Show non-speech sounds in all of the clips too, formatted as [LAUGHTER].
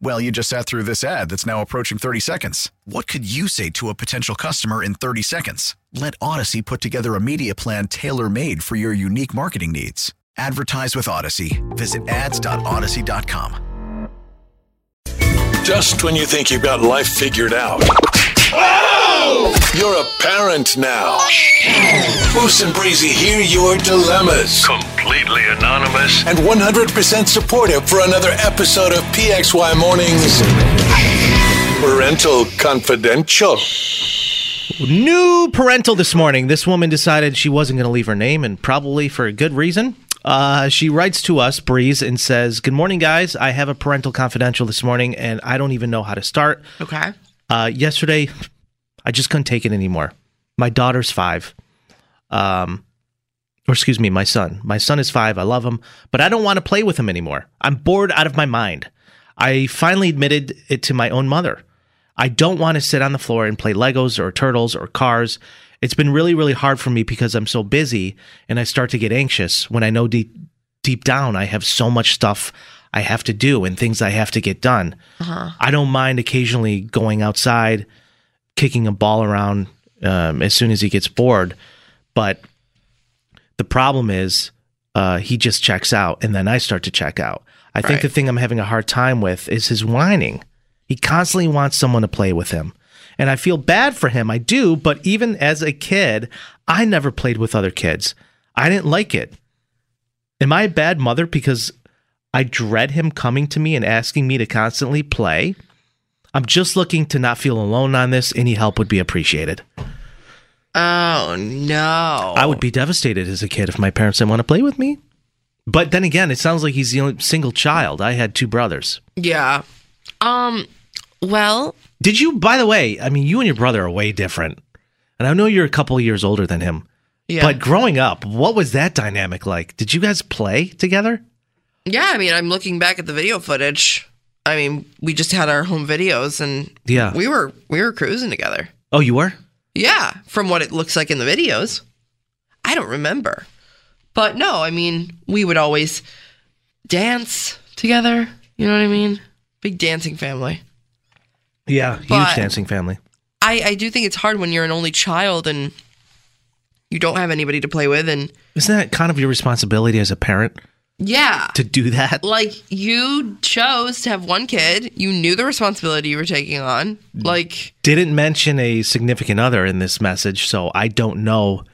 Well, you just sat through this ad that's now approaching 30 seconds. What could you say to a potential customer in 30 seconds? Let Audacy put together a media plan tailor made for your unique marketing needs. Advertise with Audacy. Visit ads.audacy.com. Just when you think you've got life figured out. You're a parent now. Moose and Breezy hear your dilemmas. Completely anonymous. And 100% supportive for another episode of PXY Mornings Parental Confidential. New parental this morning. This woman decided she wasn't going to leave her name, and probably for a good reason. Uh, she writes to us, Breeze, and says, Good morning, guys. I have a parental confidential this morning, and I don't even know how to start. Okay. Uh, yesterday, I just couldn't take it anymore. My daughter's five. Um, or excuse me, my son. My son is five. I love him, but I don't want to play with him anymore. I'm bored out of my mind. I finally admitted it to my own mother. I don't want to sit on the floor and play Legos or turtles or cars. It's been really, really hard for me because I'm so busy and I start to get anxious when I know deep, deep down I have so much stuff I have to do and things I have to get done. I don't mind occasionally going outside, kicking a ball around um, as soon as he gets bored, but the problem is uh, he just checks out and then I start to check out. I think the thing I'm having a hard time with is his whining. He constantly wants someone to play with him. And I feel bad for him. I do, but even as a kid, I never played with other kids. I didn't like it. Am I a bad mother because I dread him coming to me and asking me to constantly play? I'm just looking to not feel alone on this. Any help would be appreciated. Oh no. I would be devastated as a kid if my parents didn't want to play with me. But then again, it sounds like he's the only single child. I had two brothers. Yeah. Um. Well, Did you, by the way, I mean, you and your brother are way different. And I know you're a couple years older than him. yeah. But growing up, what was that dynamic like? Did you guys play together? Yeah. I mean, I'm looking back at the video footage. I mean, we just had our home videos, and Yeah. we were we were cruising together. Oh, you were? Yeah, from what it looks like in the videos. I don't remember. But no, I mean, we would always dance together. You know what I mean? Big dancing family. Yeah, huge But- dancing family. I, I do think it's hard when you're an only child and you don't have anybody to play with. And Isn't that kind of your responsibility as a parent yeah, to do that? like you chose to have one kid, you knew the responsibility you were taking on. Like, Didn't mention a significant other in this message, so I don't know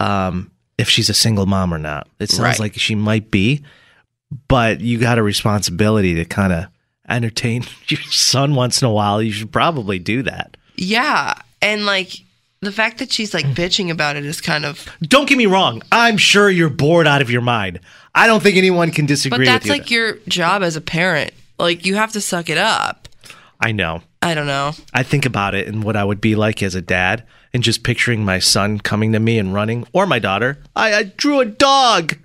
um, if she's a single mom or not. It sounds Right. like she might be, but you got a responsibility to kind of entertain [LAUGHS] your son once in a while. You should probably do that. yeah. And like the fact that she's like bitching about it is kind of, Don't get me wrong. I'm sure you're bored out of your mind. I don't think anyone can disagree but that's with you. like your job as a parent. Like, you have to suck it up. I know. I don't know. I think about it and what I would be like as a dad, and just picturing my son coming to me and running, or my daughter. I, I drew a dog.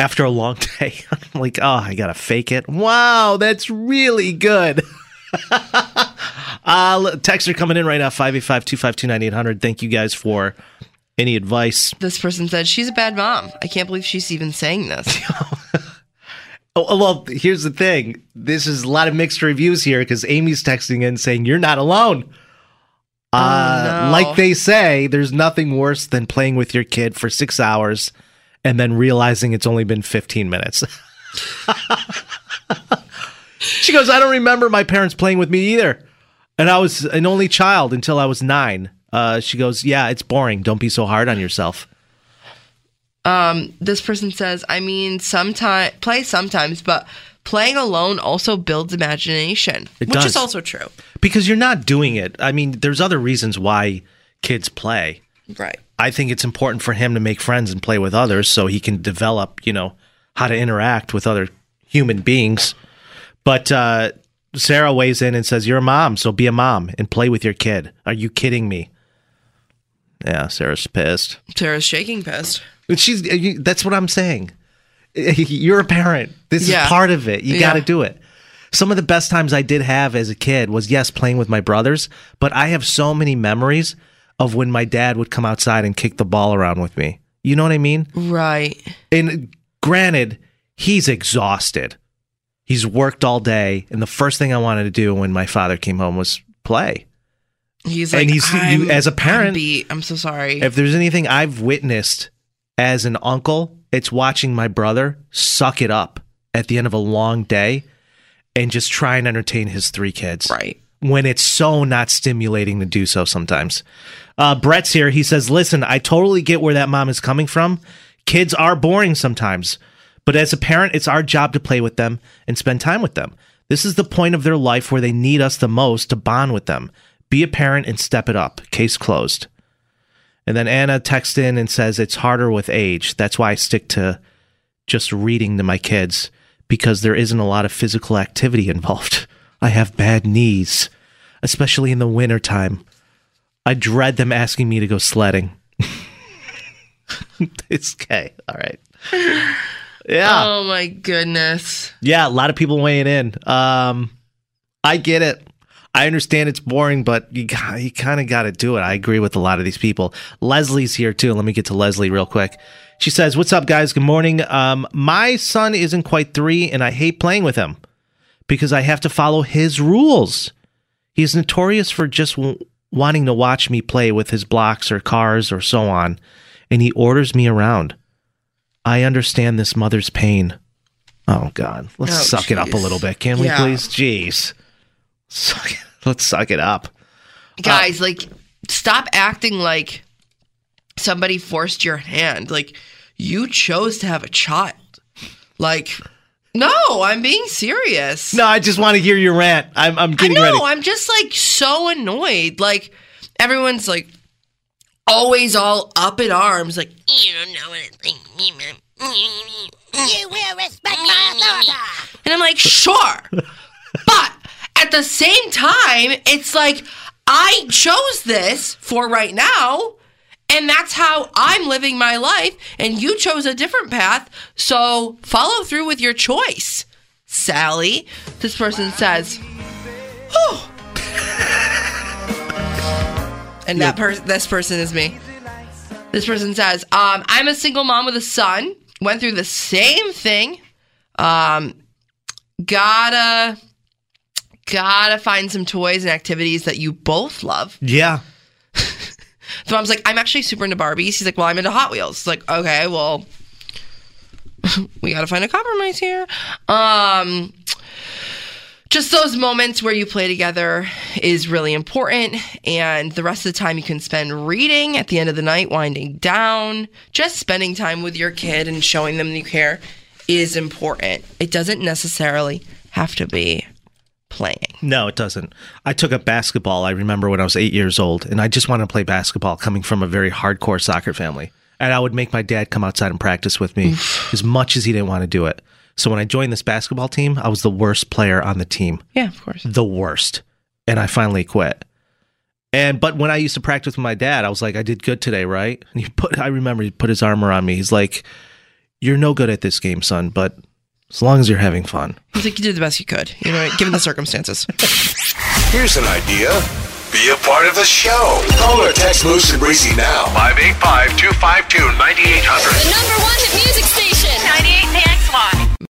After a long [LAUGHS] day, I'm like, oh, I gotta fake it. Wow, that's really good. [LAUGHS] uh, texts are coming in right now 585 252 9800. Thank you guys for any advice. This person said, she's a bad mom. I can't believe she's even saying this. [LAUGHS] Oh, well, here's the thing. This is a lot of mixed reviews here because Amy's texting in saying you're not alone. Uh, no. Like they say, there's nothing worse than playing with your kid for six hours and then realizing it's only been 15 minutes. [LAUGHS] she goes, I don't remember my parents playing with me either. And I was an only child until I was nine. Uh, she goes, Yeah, it's boring. Don't be so hard on yourself. Um, this person says, I mean, sometimes play sometimes, but playing alone also builds imagination, It which does. is also true. because you're not doing it. I mean, there's other reasons why kids play. Right. I think it's important for him to make friends and play with others so he can develop, you know, how to interact with other human beings. But uh, Sarah weighs in and says, You're a mom, so be a mom and play with your kid. Are you kidding me? Yeah, Sarah's pissed. Sarah's shaking pissed. She's uh, that's what I'm saying. [LAUGHS] You're a parent. This Yeah. is part of it. You Yeah. got to do it. Some of the best times I did have as a kid was yes, playing with my brothers, but I have so many memories of when my dad would come outside and kick the ball around with me. You know what I mean? Right. And granted, he's exhausted. He's worked all day, and the first thing I wanted to do when my father came home was play. He's And like, he's- you- I'm, as a I'm parent- beat. I'm so sorry. If there's anything I've witnessed as an uncle, it's watching my brother suck it up at the end of a long day and just try and entertain his three kids. right. When it's so not stimulating to do so sometimes. Uh, Brett's here. He says, Listen, I totally get where that mom is coming from. Kids are boring sometimes, but as a parent, it's our job to play with them and spend time with them. This is the point of their life where they need us the most to bond with them. Be a parent and step it up. Case closed. And then Anna texts in and says it's harder with age. That's why I stick to just reading to my kids because there isn't a lot of physical activity [LAUGHS] involved. I have bad knees, especially in the wintertime. I dread them asking me to go sledding. [LAUGHS] it's okay. All right. Yeah. Oh my goodness. Yeah, a lot of people weighing in. Um, I get it. I understand it's boring, but you got, you kind of got to do it. I agree with a lot of these people. Leslie's here too. Let me get to Leslie real quick. She says, "What's up, guys? Good morning. Um, my son isn't quite three, and I hate playing with him because I have to follow his rules. He's notorious for just w- wanting to watch me play with his blocks or cars or so on, and he orders me around. I understand this mother's pain." Oh God, let's Oh, suck it up a little bit, can we, please? Jeez, suck it. [LAUGHS] Let's suck it up. Guys, like, stop acting like somebody forced your hand. Like, you chose to have a child. Like, no, I'm being serious. No, I just want to hear your rant. I'm, I'm I getting know. ready. I'm just like so annoyed. Like, everyone's like always all up in arms. Like, you don't know what it's like. You will respect my mm. authority. And I'm like, sure. [LAUGHS] but at the same time, it's like, I chose this for right now. And that's how I'm living my life. And you chose a different path. So follow through with your choice, Sally. This person says, oh. [LAUGHS] and that person, this person is me. This person says, um, I'm a single mom with a son. Went through the same thing. Um, gotta gotta find some toys and activities that you both love. yeah. [LAUGHS] So mom's like, I'm actually super into Barbies. He's like, Well, I'm into Hot Wheels. It's like, okay, well, [LAUGHS] we gotta find a compromise here. Um just those moments where you play together is really important. And the rest of the time you can spend reading at the end of the night, winding down, just spending time with your kid and showing them you care is important. It doesn't necessarily have to be playing. No, it doesn't. I took up basketball. I remember when I was eight years old, and I just wanted to play basketball coming from a very hardcore soccer family. And I would make my dad come outside and practice with me as much as he didn't want to do it. So when I joined this basketball team, I was the worst player on the team. Yeah, of course. the worst and i finally quit and but when i used to practice with my dad i was like i did good today right and he [LAUGHS] put i remember he put his arm around me he's like you're no good at this game son but as long as you're having fun He's like, you did the best you could, you know, given the circumstances. [LAUGHS] Here's an idea. Be a part of the show. Call or text Moose and Breezy now. 585 252 9800. The number one hit music station. 98 PXY.